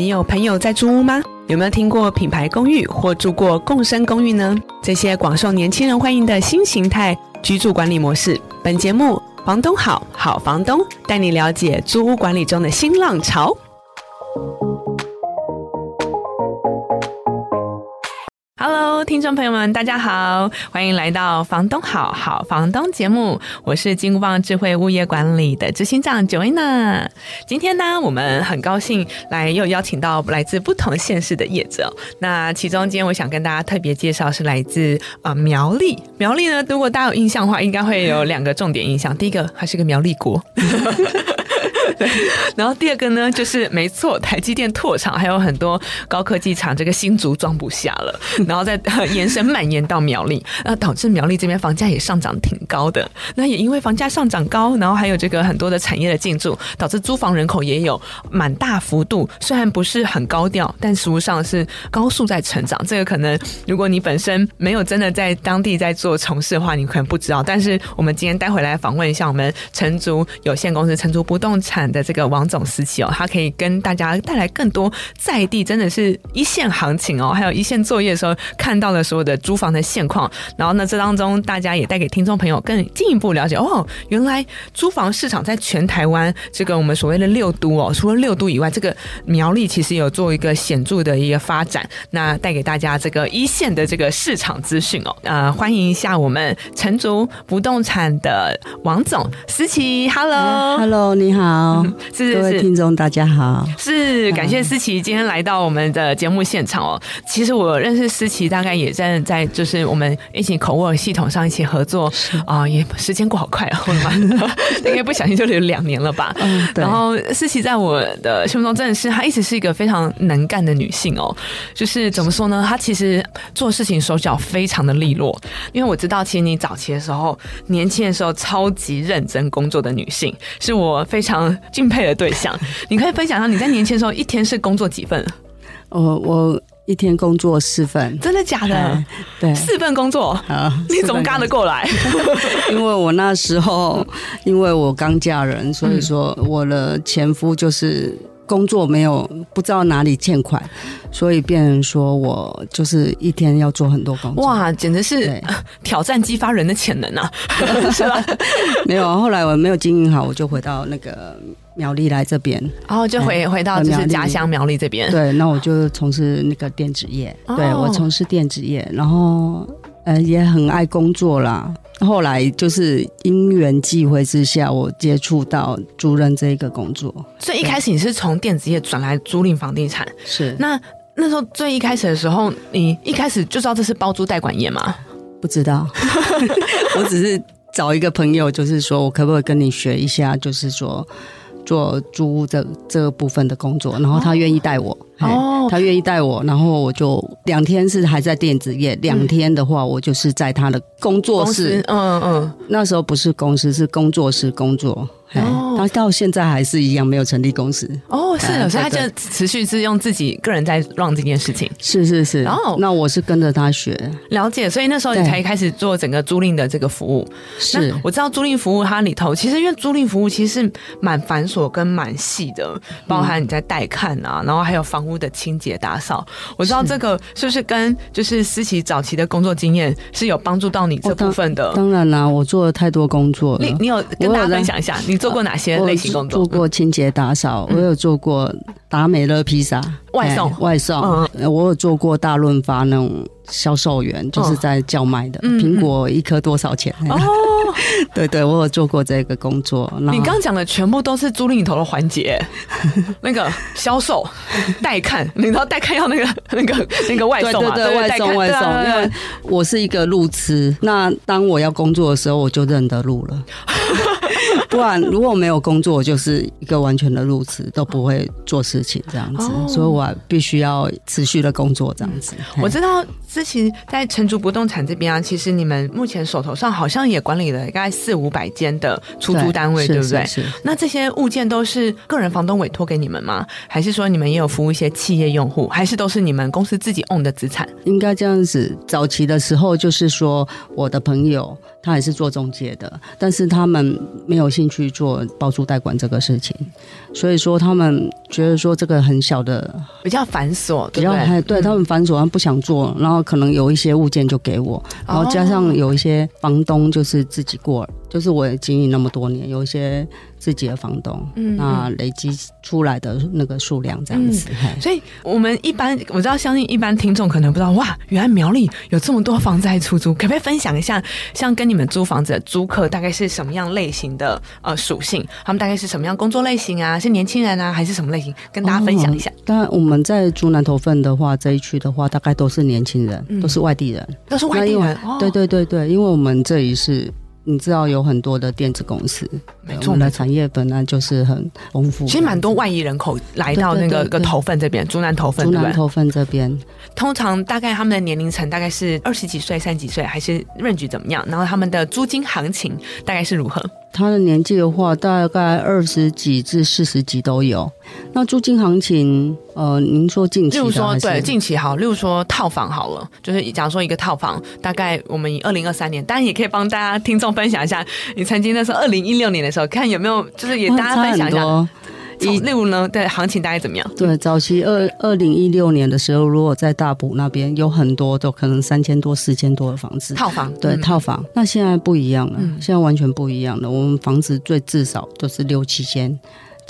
你有朋友在租屋吗？有没有听过品牌公寓或住过共生公寓呢？这些广受年轻人欢迎的新形态居住管理模式。本节目《房东好好房东》带你了解租屋管理中的新浪潮。听众朋友们，大家好，欢迎来到《房东好好房东》节目。我是金箍棒智慧物业管理的执行长 Joanna。今天呢，我们很高兴来又邀请到来自不同县市的业者。那其中，今天我想跟大家特别介绍是来自啊、苗栗。苗栗呢，如果大家有印象的话，应该会有两个重点印象。第一个，它是个苗栗国。对，然后第二个呢，就是没错，台积电拓厂，还有很多高科技厂，这个新竹装不下了，然后再 延伸蔓延到苗栗，那导致苗栗这边房价也上涨挺高的。那也因为房价上涨高，然后还有这个很多的产业的进驻，导致租房人口也有蛮大幅度，虽然不是很高调，但实际上是高速在成长。这个可能如果你本身没有真的在当地在做从事的话，你可能不知道。但是我们今天待会来访问一下我们成竹有限公司成竹不动产。的这个王总思齐哦，他可以跟大家带来更多在地真的是一线行情哦，还有一线作业的时候看到的所有的租房的现况。然后呢，这当中大家也带给听众朋友更进一步了解哦，原来租房市场在全台湾这个我们所谓的六都哦，除了六都以外，这个苗栗其实有做一个显著的一个发展。那带给大家这个一线的这个市场资讯哦，呃，欢迎一下我们成竹不动产的王总思琪，Hello，Hello，你好。是，是，是，各位听众大家好，是感谢思琪今天来到我们的节目现场哦。其实我认识思琪大概也在在就是我们一起口味系统上一起合作啊，也时间过好快啊，我的妈，应该不小心就有两年了吧。嗯，对。然后思琪在我的心目中真的是她一直是一个非常能干的女性哦，就是怎么说呢？她其实做事情手脚非常的利落，因为我知道其实你早期的时候年轻的时候超级认真工作的女性，是我非常。敬佩的对象，你可以分享一下你在年轻的时候一天是工作几份？我，我一天工作四份，真的假的？嗯、对，四份工作，你怎么干得过来？因为我那时候，因为我刚嫁人，所以说我的前夫就是。工作没有不知道哪里欠款，所以变成说我就是一天要做很多工作。哇，简直是 挑战激发人的潜能啊！是吧？没有，后来我没有经营好，我就回到那个苗栗来这边，然后就回回到就是家乡苗栗这边。对，那我就从事那个电子业，对，我从事电子业，然后呃也很爱工作啦。后来就是因缘际会之下，我接触到租赁这一个工作。所以一开始你是从电子业转来租赁房地产，是？那那时候最一开始的时候，你一开始就知道这是包租代管业吗？不知道，我只是找一个朋友，就是说我可不可以跟你学一下，就是说做租屋这这个部分的工作，然后他愿意带我。哦，他愿意带我，然后我就两天是还在电子业，两天的话我就是在他的工作室。嗯嗯，那时候不是公司，是工作室工作。哦，他到现在还是一样没有成立公司。哦，是的，所以他就持续是用自己个人在 run 这件事情。是是是。然后，那我是跟着他学。了解，所以那时候你才开始做整个租赁的这个服务。是，我知道租赁服务它里头其实因为租赁服务其实蛮繁琐跟蛮细的，包含你在带看啊，然后还有房屋的清洁打扫。我知道这个是不是跟就是思琪早期的工作经验是有帮助到你这部分的？当然啦，我做了太多工作了。你你有跟大家分享一下你？做过哪些类型工作？做过清洁打扫，我有做过达美乐披萨外送，外送。我有做过大润发那种销售员，就是在叫卖的苹果一颗多少钱？哦，对对，我有做过这个工作。你刚讲的全部都是租赁里头的环节，那个销售、代看，你知道带看要那个 那个那个外送，对对，外送外送。因为我是一个路痴，那当我要工作的时候，我就认得路了。不然，如果没有工作，就是一个完全的路痴，都不会做事情这样子。哦、所以我必须要持续的工作这样子。我知道之前在成竹不动产这边啊，其实你们目前手头上好像也管理了大概四五百间的出租单位，对，对不对？是，是，是。那这些物件都是个人房东委托给你们吗？还是说你们也有服务一些企业用户？还是都是你们公司自己 own 的资产？应该这样子。早期的时候，就是说我的朋友他也是做中介的，但是他们没有。兴趣做包租代管这个事情，所以说他们觉得说这个很小的比较繁琐，比较还对他们繁琐，他们不想做，然后可能有一些物件就给我，然后加上有一些房东就是自己过，就是我也经营那么多年，有一些。自己的房东，嗯，那累积出来的那个数量这样子，嗯，所以我们一般我知道，相信一般听众可能不知道，哇，原来苗栗有这么多房子在出租，可不可以分享一下，像跟你们租房子的租客大概是什么样类型的呃属性？他们大概是什么样工作类型啊？是年轻人啊，还是什么类型？跟大家分享一下。当然，哦，我们在竹南头份的话，这一区的话，大概都是年轻人，嗯，都是外地人，都是外地人。哦，对对对对，因为我们这里是。你知道有很多的电子公司，没错，我们的产业本来就是很丰富。其实蛮多外移人口来到那个个头份这边，竹南头份，竹南头份这边，通常大概他们的年龄层大概是二十几岁、三十几岁，还是 range 怎么样？然后他们的租金行情大概是如何？他的年纪的话，大概二十几至四十几都有。那租金行情，呃，您说近期，例如说对近期好，例如说套房好了，就是假如说一个套房，大概我们以二零二三年，当然也可以帮大家听众分享一下，你曾经那时候二零一六年的时候，看有没有就是也大家分享一下。例如呢，对行情大概怎么样？对，早期二二零一六年的时候，如果在大埔那边有很多都可能三千多、四千多的房子，套房，对，嗯、套房。那现在不一样了，嗯、现在完全不一样了。我们房子最至少都是六七千、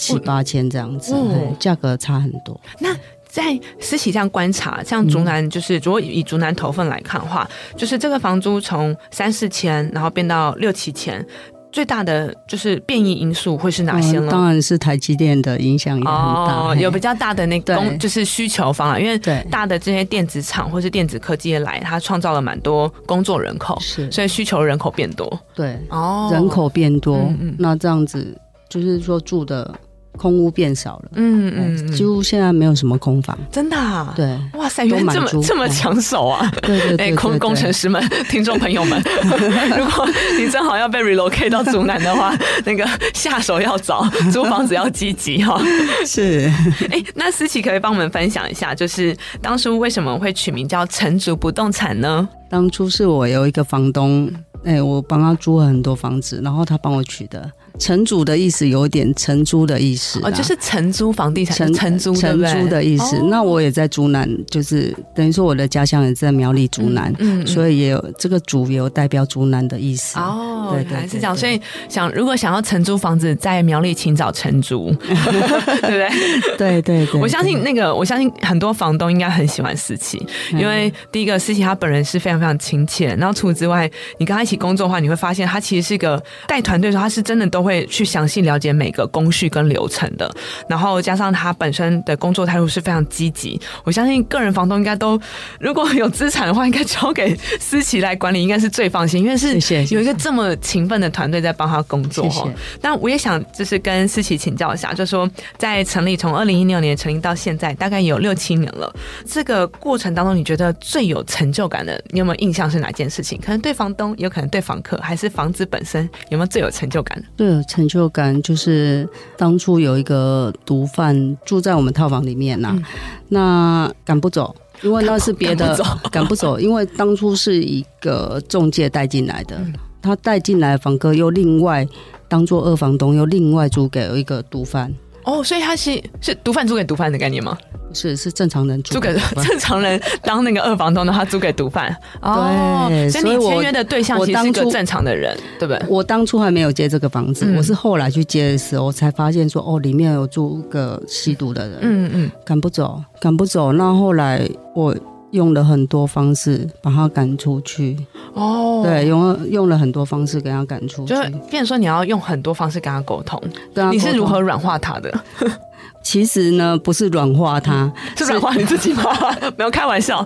七八千这样子，价、嗯、格差很多。那在私企这样观察，像竹南，就是如果以竹南头份来看的话，嗯、就是这个房租从三四千，然后变到六七千。最大的就是变异因素会是哪些呢？当然是台积电的影响也很大，哦，有比较大的那个就是需求方啊，因为大的这些电子厂或是电子科技的来，它创造了蛮多工作人口，是，所以需求人口变多，对，哦，人口变多，嗯嗯，那这样子就是说住的。空屋变少了，嗯嗯，几乎现在没有什么空房，真的，啊，对，哇塞，原来这么这么抢手啊！对对对，空工程师们、听众朋友们，如果你正好要被 relocate 到竹南的话，那个下手要早，租房子要积极哈。是，哎，那思琪可以帮我们分享一下，就是当初为什么会取名叫成竹不动产呢？当初是我有一个房东，哎，我帮他租了很多房子，然后他帮我取的。承租的意思有点承租的意思哦，就是承租房地产承承租承租的意思。那我也在竹南，就是等于说我的家乡也在苗栗竹南，嗯，所以也有这个“竹”也有代表竹南的意思哦。对，还是这样。所以想如果想要承租房子在苗栗，请找承租，对不对？对对对。我相信那个，我相信很多房东应该很喜欢思琪，因为第一个思琪他本人是非常非常亲切，然后除此之外，你跟他一起工作的话，你会发现他其实是一个带团队的时候，他是真的都会。会去详细了解每个工序跟流程的，然后加上他本身的工作态度是非常积极。我相信个人房东应该都如果有资产的话，应该交给思琪来管理，应该是最放心，因为是有一个这么勤奋的团队在帮他工作哈。但我也想就是跟思琪请教一下，就是说在成立从二零一六年成立到现在，大概有六七年了，这个过程当中，你觉得最有成就感的，你有没有印象是哪件事情？可能对房东，有可能对房客，还是房子本身有没有最有成就感的？对。成就感就是当初有一个毒贩住在我们套房里面呐、啊，嗯、那赶不走，因为那是别的 赶不，走，因为当初是一个中介带进来的，嗯、他带进来房客又另外当做二房东，又另外租给了一个毒贩。哦，所以他是是毒贩租给毒贩的概念吗？是是正常人租给正常人当那个二房东的话租给毒贩。哦，所以你签约的对象其实是个正常的人，对不对？我当初还没有接这个房子，嗯、我是后来去接的时候才发现说，哦，里面有住个吸毒的人，嗯嗯，赶不走，赶不走。那后来我。用了很多方式把他赶出去哦，对，用用了很多方式给他赶出去，就是变成说你要用很多方式跟他沟通，跟他沟通，你是如何软化他的？其实呢，不是软化他，嗯、是软化你自己吗？没有开玩笑，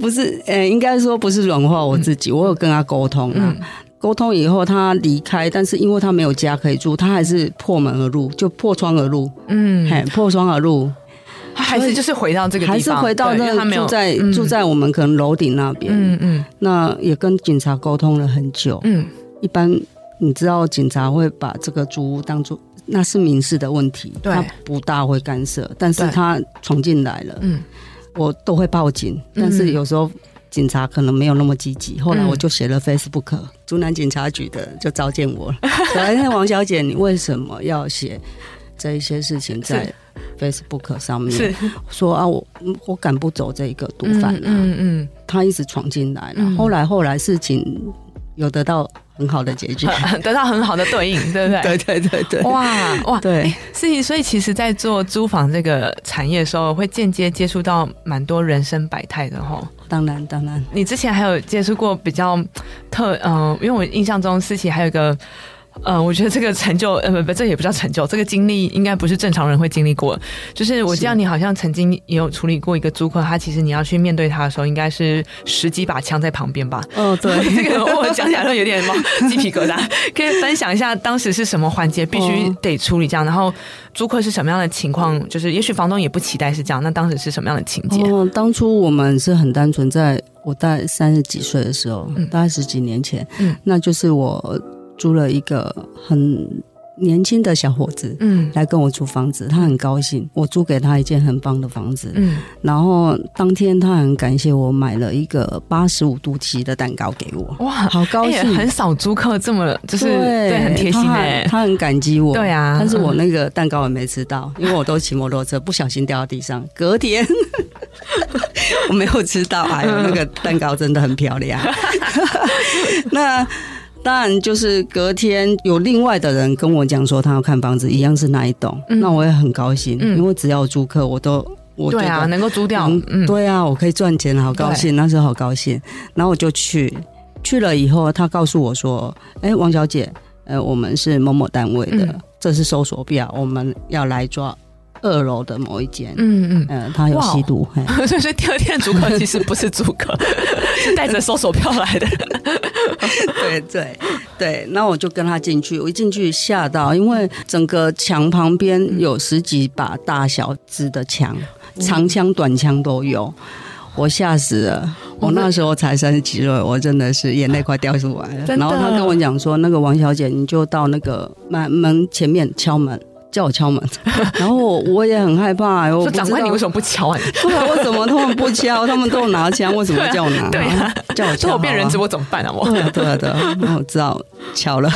不是，呃、欸，应该说不是软化我自己，嗯、我有跟他沟通啊，沟、嗯、通以后他离开，但是因为他没有家可以住，他还是破门而入，就破窗而入，嗯，嘿，破窗而入。他还是就是回到这个地方，还是回到那个住在住在我们可能楼顶那边。嗯嗯，那也跟警察沟通了很久。嗯，一般你知道警察会把这个租屋当做那是民事的问题，他不大会干涉。但是他闯进来了，嗯，我都会报警。但是有时候警察可能没有那么积极。后来我就写了 Facebook，竹南警察局的就召见我了。说：“那王小姐，你为什么要写这一些事情在 Facebook 上面？”是说啊，我我赶不走这一个毒贩、啊、嗯嗯，他一直闯进来了。后来后来事情有得到。很好的结局，得到很好的对应，对不对？对对对对。哇哇，对。所以所以，其实，在做租房这个产业的时候，会间接接触到蛮多人生百态的哈。当然当然。你之前还有接触过比较特嗯、呃，因为我印象中思琪还有一个。呃，我觉得这个成就，呃，不不，这也不叫成就，这个经历应该不是正常人会经历过。就是我知道你好像曾经也有处理过一个租客，他其实你要去面对他的时候，应该是十几把枪在旁边吧？哦，对，这个我讲起来都有点鸡 皮疙瘩。可以分享一下当时是什么环节必须得处理这样，然后租客是什么样的情况？就是也许房东也不期待是这样，那当时是什么样的情节？哦，当初我们是很单纯，在我大概三十几岁的时候，大概十几年前，嗯，那就是我。租了一个很年轻的小伙子，嗯，来跟我租房子，他很高兴，我租给他一间很棒的房子，嗯，然后当天他很感谢我买了一个八十五度七的蛋糕给我，哇，好高兴，欸、很少租客这么就是对，对很贴心哎，他很感激我，对啊，但是我那个蛋糕我没吃到，因为我都骑摩托车不小心掉到地上，隔天我没有吃到，还有 那个蛋糕真的很漂亮，那。当然，就是隔天有另外的人跟我讲说他要看房子，一样是那一栋，嗯、那我也很高兴，嗯、因为只要租客我都对啊，能够租掉，嗯，对啊，我可以赚钱，好高兴，那时候好高兴。然后我就去去了以后，他告诉我说：“哎、欸，王小姐，呃，我们是某某单位的，嗯、这是搜索表，我们要来抓。”二楼的某一间，嗯嗯，呃，他有吸毒，所以 所以第二天租客其实不是租客，是带着搜索票来的。对对对，那我就跟他进去，我一进去吓到，因为整个墙旁边有十几把大小支的枪，长枪短枪都有，我吓死了。我那时候才三十几岁，我真的是眼泪快掉出来了。然后他跟我讲说：“那个王小姐，你就到那个门门前面敲门。”叫我敲门，然后我我也很害怕。我说长官，你为什么不敲啊？不然为什么他们不敲？他们都拿枪，为什么叫我拿？对啊，叫我敲。我变人质，我怎么办啊？我对对对，我知道敲了，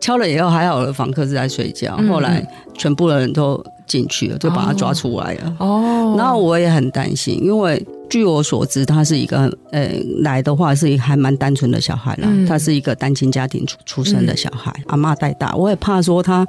敲了以后还好，房客是在睡觉。后来全部的人都进去了，就把他抓出来了。哦，然后我也很担心，因为据我所知，他是一个呃来的话是还蛮单纯的小孩啦。他是一个单亲家庭出出生的小孩，阿妈带大。我也怕说他。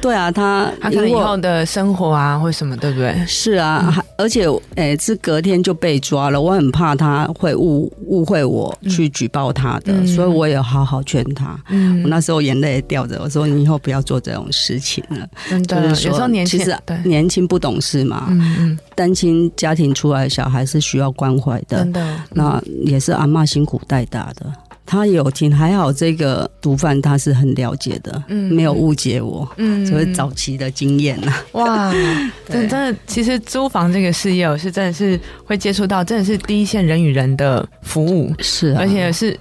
对啊，他他可能以后的生活啊，或什么，对不对？是啊，嗯、而且诶，是隔天就被抓了，我很怕他会误误会我去举报他的，嗯、所以我也好好劝他。嗯，我那时候眼泪也掉着，我说你以后不要做这种事情了。真的，有时候年轻，其实年轻不懂事嘛。嗯嗯，单亲家庭出来的小孩是需要关怀的，真的。那也是阿嬷辛苦带大的。他有听，还好这个毒贩他是很了解的，嗯，没有误解我，嗯，所以早期的经验呐，哇，真真的，其实租房这个事业，我是真的是会接触到，真的是第一线人与人的服务，是、啊，而且是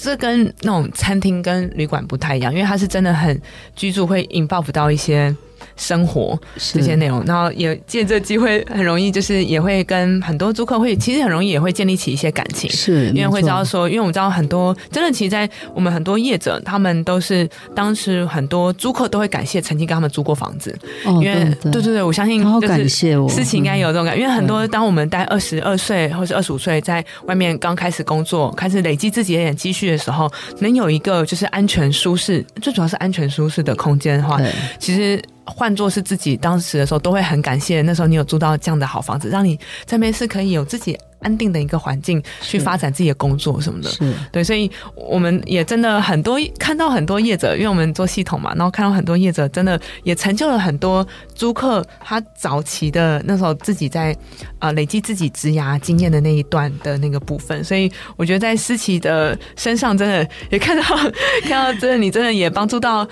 这跟那种餐厅跟旅馆不太一样，因为他是真的很居住会 involve 到一些。生活这些内容，然后也借这机会，很容易就是也会跟很多租客会，其实很容易也会建立起一些感情，是，因为会知道说，因为我们知道很多真的，其实，在我们很多业者，他们都是当时很多租客都会感谢曾经跟他们租过房子，因为对对。对，我相信好感谢我，事情应该有这种感觉，因为很多当我们待二十二岁或是二十五岁，在外面刚开始工作，开始累积自己一点积蓄的时候，能有一个就是安全舒适，最主要是安全舒适的空间的话，其实。换作是自己当时的时候，都会很感谢那时候你有租到这样的好房子，让你在那边是可以有自己安定的一个环境去发展自己的工作什么的。是对，所以我们也真的很多看到很多业者，因为我们做系统嘛，然后看到很多业者真的也成就了很多租客，他早期的那时候自己在呃累积自己职涯经验的那一段的那个部分。所以我觉得在思琪的身上，真的也看到 看到真的你真的也帮助到。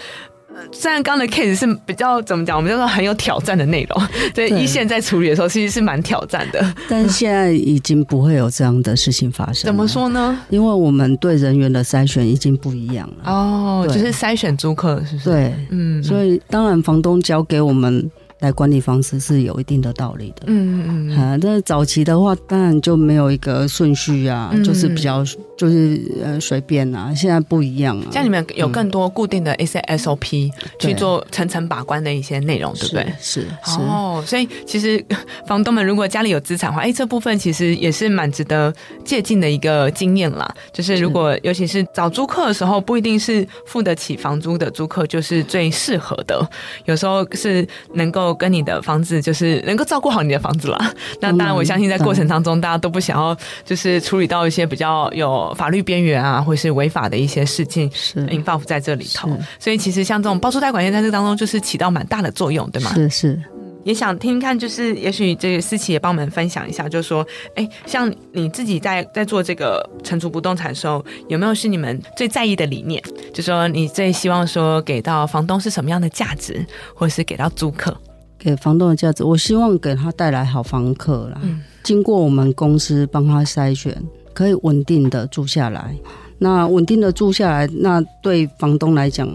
虽然刚刚的 case 是比较怎么讲，我们就说很有挑战的内容，对，一线在处理的时候其实是蛮挑战的。但现在已经不会有这样的事情发生。怎么说呢？因为我们对人员的筛选已经不一样了。哦，对就是筛选租客，是不是？对，嗯，所以当然房东交给我们来管理方式是有一定的道理的。嗯嗯嗯。啊，但是早期的话，当然就没有一个顺序啊，嗯、就是比较就是呃随便啊。现在不一样啊，像你们有更多固定的一些 SOP、嗯、去做层层把关的一些内容，对不对？是是。哦，所以其实房东们如果家里有资产的话，哎，这部分其实也是蛮值得借鉴的一个经验啦。就是如果尤其是找租客的时候，不一定是付得起房租的租客就是最适合的，有时候是能够。跟你的房子就是能够照顾好你的房子啦。那当然，我相信在过程当中，大家都不想要就是处理到一些比较有法律边缘啊，或是违法的一些事情是 involve 在这里头。所以，其实像这种包租贷管业在这当中就是起到蛮大的作用，对吗？是是。也想听听看，就是也许这个思琪也帮我们分享一下，就是说，哎，像你自己在在做这个承租不动产的时候，有没有是你们最在意的理念？就说，你最希望说给到房东是什么样的价值，或者是给到租客？给房东的价值，我希望给他带来好房客啦。嗯，经过我们公司帮他筛选，可以稳定的住下来。那稳定的住下来，那对房东来讲，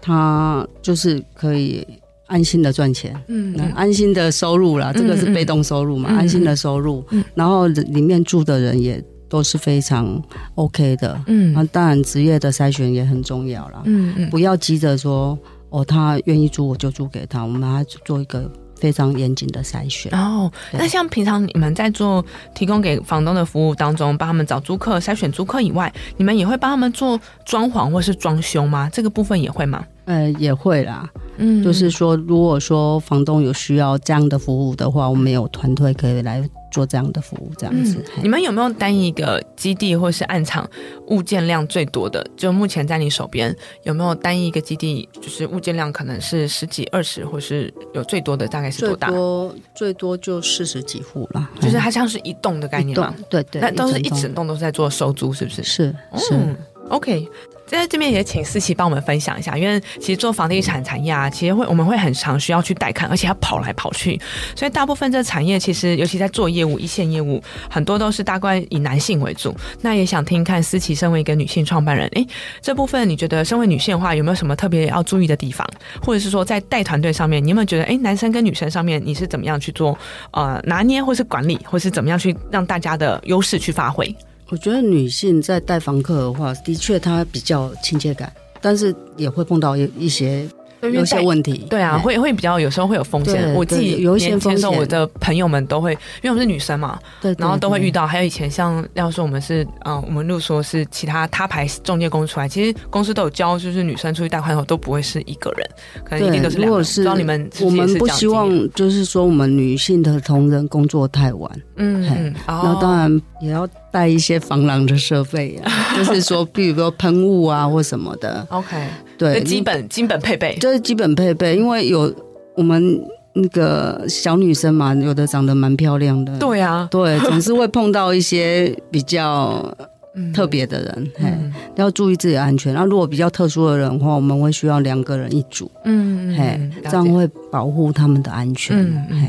他就是可以安心的赚钱。嗯，嗯，安心的收入啦，这个是被动收入嘛，安心的收入。嗯，然后里面住的人也都是非常 OK 的。嗯，那当然职业的筛选也很重要啦。嗯嗯，不要急着说。哦，他愿意租我就租给他，我们还做一个非常严谨的筛选。哦，那像平常你们在做提供给房东的服务当中，帮他们找租客、筛选租客以外，你们也会帮他们做装潢或是装修吗？这个部分也会吗？呃，也会啦。嗯，就是说，如果说房东有需要这样的服务的话，我们有团队可以来。做这样的服务，这样子。嗯、你们有没有单一个基地或是暗场物件量最多的？就目前在你手边有没有单一一个基地，就是物件量可能是十几、二十，或是有最多的大概是多大？最多最多就四十几户了，就是它像是一栋的概念嘛？对对，那都是一整栋都是在做收租，是不是？是是、嗯、OK。在这边也请思琪帮我们分享一下，因为其实做房地产产业啊，其实会我们会很常需要去带看，而且要跑来跑去，所以大部分这产业其实尤其在做业务一线业务，很多都是大概以男性为主。那也想听看思琪身为一个女性创办人，诶，这部分你觉得身为女性的话，有没有什么特别要注意的地方，或者是说在带团队上面，你有没有觉得，诶，男生跟女生上面你是怎么样去做呃拿捏，或是管理，或是怎么样去让大家的优势去发挥？我觉得女性在带房客的话，的确她比较亲切感，但是也会碰到一一些。有些问题，对啊，会会比较有时候会有风险。我自己有一些风险，我的朋友们都会，因为我们是女生嘛，对，然后都会遇到。还有以前像要说我们是，嗯，我们如果说是其他他牌中介公司出来，其实公司都有教，就是女生出去带宽后都不会是一个人，可能一定都是两个人。知道你们，我们不希望就是说我们女性的同仁工作太晚，嗯嗯，那当然也要带一些防狼的设备啊，就是说，比如说喷雾啊或什么的。OK。对，基本基本配备，就是基本配备，因为有我们那个小女生嘛，有的长得蛮漂亮的，对啊，对，总是会碰到一些比较 特别的人，嘿，要注意自己的安全。然后如果比较特殊的人的话，我们会需要两个人一组，嗯，嘿，这样会保护他们的安全，嘿，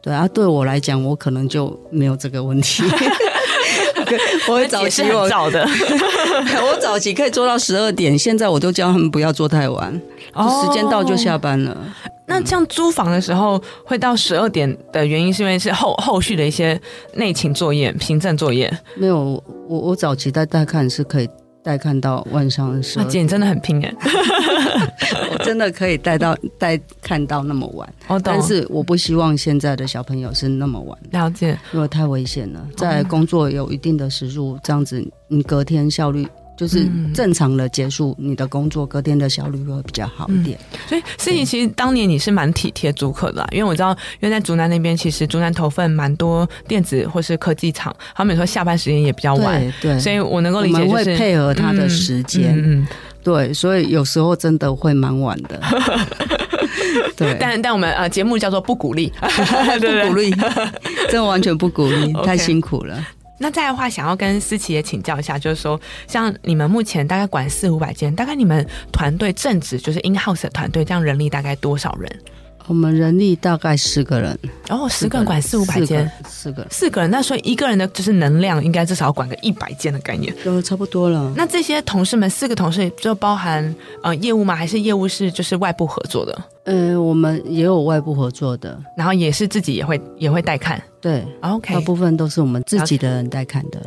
对啊，对我来讲，我可能就没有这个问题。我会早期我早的，我早期可以做到十二点，现在我都叫他们不要做太晚，哦、时间到就下班了。那像租房的时候会到十二点的原因，是因为是后后续的一些内勤作业、行政作业。没有，我我早期带带看是可以。带看到晚上的时候，姐你真的很拼哎！我真的可以带到带看到那么晚，哦、但是我不希望现在的小朋友是那么晚。了解，因为太危险了，在工作有一定的时数，这样子你隔天效率。就是正常的结束你的工作，隔天的效率会比较好一点。嗯、所以，思怡其实当年你是蛮体贴租客的啦，因为我知道，因为在竹南那边，其实竹南投份蛮多电子或是科技厂，他们有时候下班时间也比较晚，对，对，所以我能够理解，就是会配合他的时间，嗯，对，所以有时候真的会蛮晚的。对，但但我们呃节目叫做不鼓励，不鼓励，真完全不鼓励，太辛苦了。那再的话，想要跟思琪也请教一下，就是说，像你们目前大概管四五百间，大概你们团队正职就是 in house 的团队，这样人力大概多少人？我们人力大概十个人，然哦，十个人管四五百间，四个，四个人，那所以一个人的就是能量，应该至少要管个一百间的概念，都差不多了。那这些同事们，四个同事就包含呃业务吗？还是业务是就是外部合作的？呃，我们也有外部合作的，然后也是自己也会也会带看。对，OK，大部分都是我们自己的人带看的。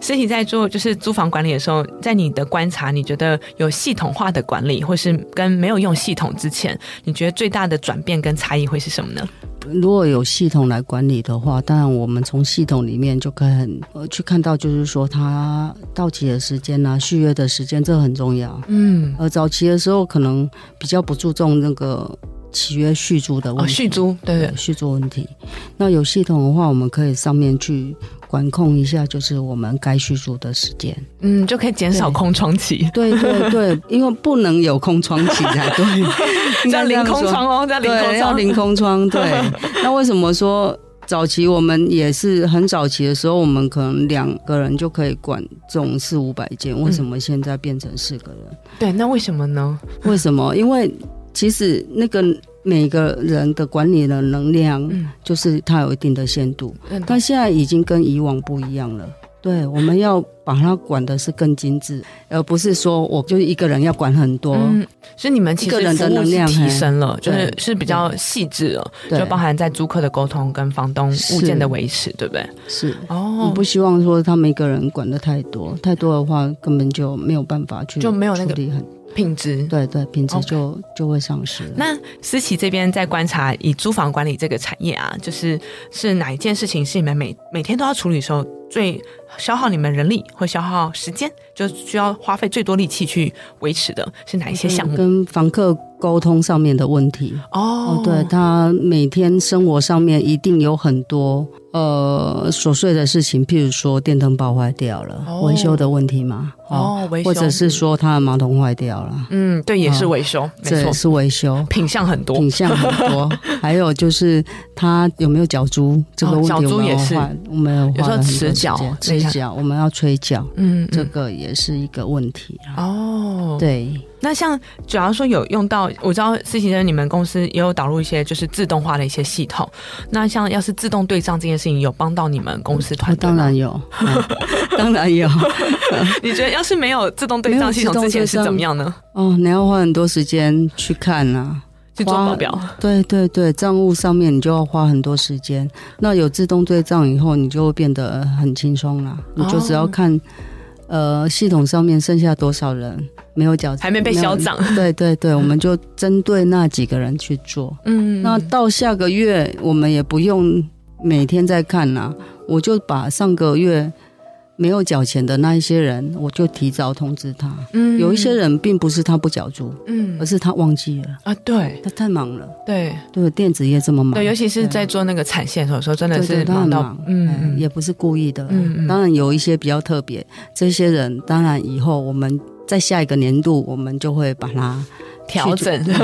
实体在做就是租房管理的时候，在你的观察，你觉得有系统化的管理，或是跟没有用系统之前，你觉得最大的转变跟差异会是什么呢？如果有系统来管理的话，当然我们从系统里面就可以很呃去看到，就是说它到期的时间啊、续约的时间，这很重要。嗯，呃，早期的时候可能比较不注重那个。契约续租的问题，哦、续租对对续租问题。那有系统的话，我们可以上面去管控一下，就是我们该续租的时间，嗯，就可以减少空窗期。对对对，因为不能有空窗期才对，叫零空窗哦，叫零空窗，要零空窗。对，那为什么说早期我们也是很早期的时候，我们可能两个人就可以管这种四五百件，为什么现在变成四个人？嗯、对，那为什么呢？为什么？因为。其实那个每个人的管理的能量，就是它有一定的限度，嗯、但现在已经跟以往不一样了。对，我们要把它管的是更精致，而不是说我就一个人要管很多。嗯，所以你们其实个人的能量提升了，就是是比较细致了，就包含在租客的沟通跟房东物件的维持，对不对？是。哦，我不希望说他们一个人管的太多，太多的话根本就没有办法去就没有那个很。品质对对，品质就 Okay. 就会丧失。那思琪这边在观察以租房管理这个产业啊，就是是哪一件事情是你们每每天都要处理的时候最消耗你们人力或消耗时间，就需要花费最多力气去维持的是哪一些项目？跟房客沟通上面的问题哦，对，他每天生活上面一定有很多。呃，琐碎的事情，譬如说电灯泡坏掉了，维、哦、修的问题嘛，哦，维修，或者是说他的马桶坏掉了，嗯，对，也是维修，哦、没错，是维修，品相很多，品相很多，还有就是他有没有脚珠这个问题，缴租也是，我们有，有时候迟缴，迟缴，我们要催缴，嗯，嗯，这个也是一个问题哦，对。那像，主要说有用到，我知道思琪生你们公司也有导入一些就是自动化的一些系统。那像要是自动对账这件事情，有帮到你们公司团队吗？当然有，嗯、当然有。你觉得要是没有自动对账系统之前是怎么样呢？哦，你要花很多时间去看啊，去做报表。对对对，账务上面你就要花很多时间。那有自动对账以后，你就会变得很轻松了。你就只要看。呃，系统上面剩下多少人没有缴，还没被销账？对对对，我们就针对那几个人去做。嗯，那到下个月我们也不用每天在看啦，我就把上个月。没有缴钱的那一些人，我就提早通知他。嗯，有一些人并不是他不缴租，嗯，而是他忘记了啊。对，他太忙了。对对，电子业这么忙。对，尤其是在做那个产线的时候，真的是忙到，忙嗯，也不是故意的。嗯，当然有一些比较特别，这些人当然以后我们在下一个年度，我们就会把它。调整，对，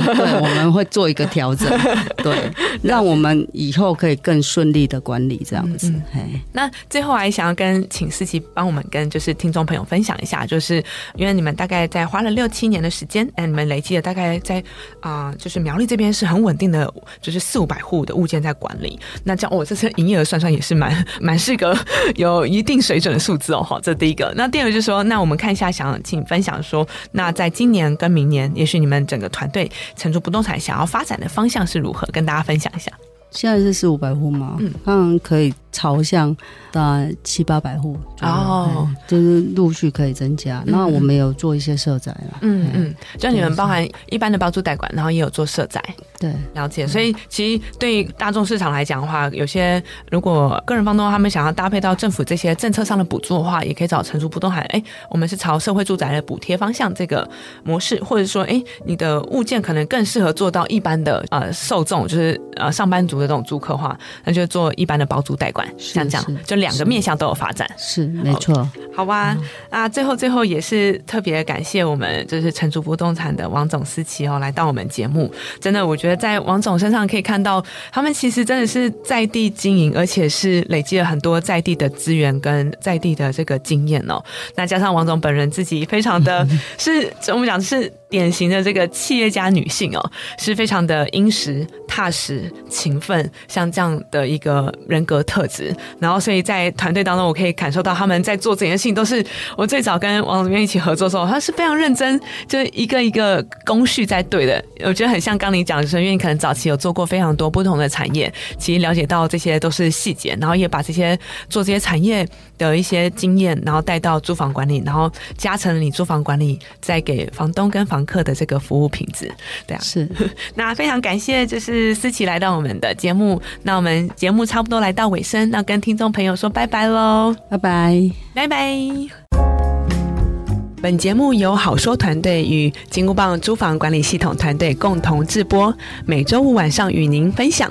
我们会做一个调整，对，让我们以后可以更顺利的管理这样子。嗯嗯、那最后还想要跟请思琪帮我们跟就是听众朋友分享一下，就是因为你们大概在花了六七年的时间，哎，你们累积了大概在啊、呃，就是苗栗这边是很稳定的，就是四五百户的物件在管理。那这样，我、哦、这次营业额算算也是蛮 蛮是个有一定水准的数字哦。好，这第一个。那第二个就是说，那我们看一下，想请分享说，那在今年跟明年，也许你们。整个团队成都不动产想要发展的方向是如何？跟大家分享一下。现在是四五百户吗？嗯，当然可以朝向大概七八百户哦，就是陆续可以增加。嗯、那我们有做一些社宅了，嗯嗯，就你们包含一般的包租代管，然后也有做社宅，对，了解。所以其实对大众市场来讲的话，有些如果个人房东他们想要搭配到政府这些政策上的补助的话，也可以找成熟不动产。哎，我们是朝社会住宅的补贴方向这个模式，或者说，哎，你的物件可能更适合做到一般的呃受众，就是呃上班族的。这种租客话，那就做一般的包租代管，像这样，就两个面向都有发展，是没错。好吧，啊，最后最后也是特别感谢我们就是成竹不动产的王总思琪哦，来到我们节目。真的，我觉得在王总身上可以看到，他们其实真的是在地经营，而且是累积了很多在地的资源跟在地的这个经验哦。那加上王总本人自己非常的 是，我们讲是典型的这个企业家女性哦，是非常的殷实。踏实、勤奋，像这样的一个人格特质。然后，所以在团队当中，我可以感受到他们在做这件事情，都是我最早跟王总编一起合作的时候，他是非常认真，就一个一个工序在对的。我觉得很像刚你讲的，因为你可能早期有做过非常多不同的产业，其实了解到这些都是细节，然后也把这些做这些产业的一些经验，然后带到租房管理，然后加成你租房管理再给房东跟房客的这个服务品质。对啊，是。那非常感谢，就是思琪来到我们的节目。那我们节目差不多来到尾声，那跟听众朋友说拜拜喽，拜拜，拜拜。本节目由好说团队与金箍棒租房管理系统团队共同制播，每周五晚上与您分享。